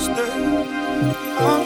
Thursday. I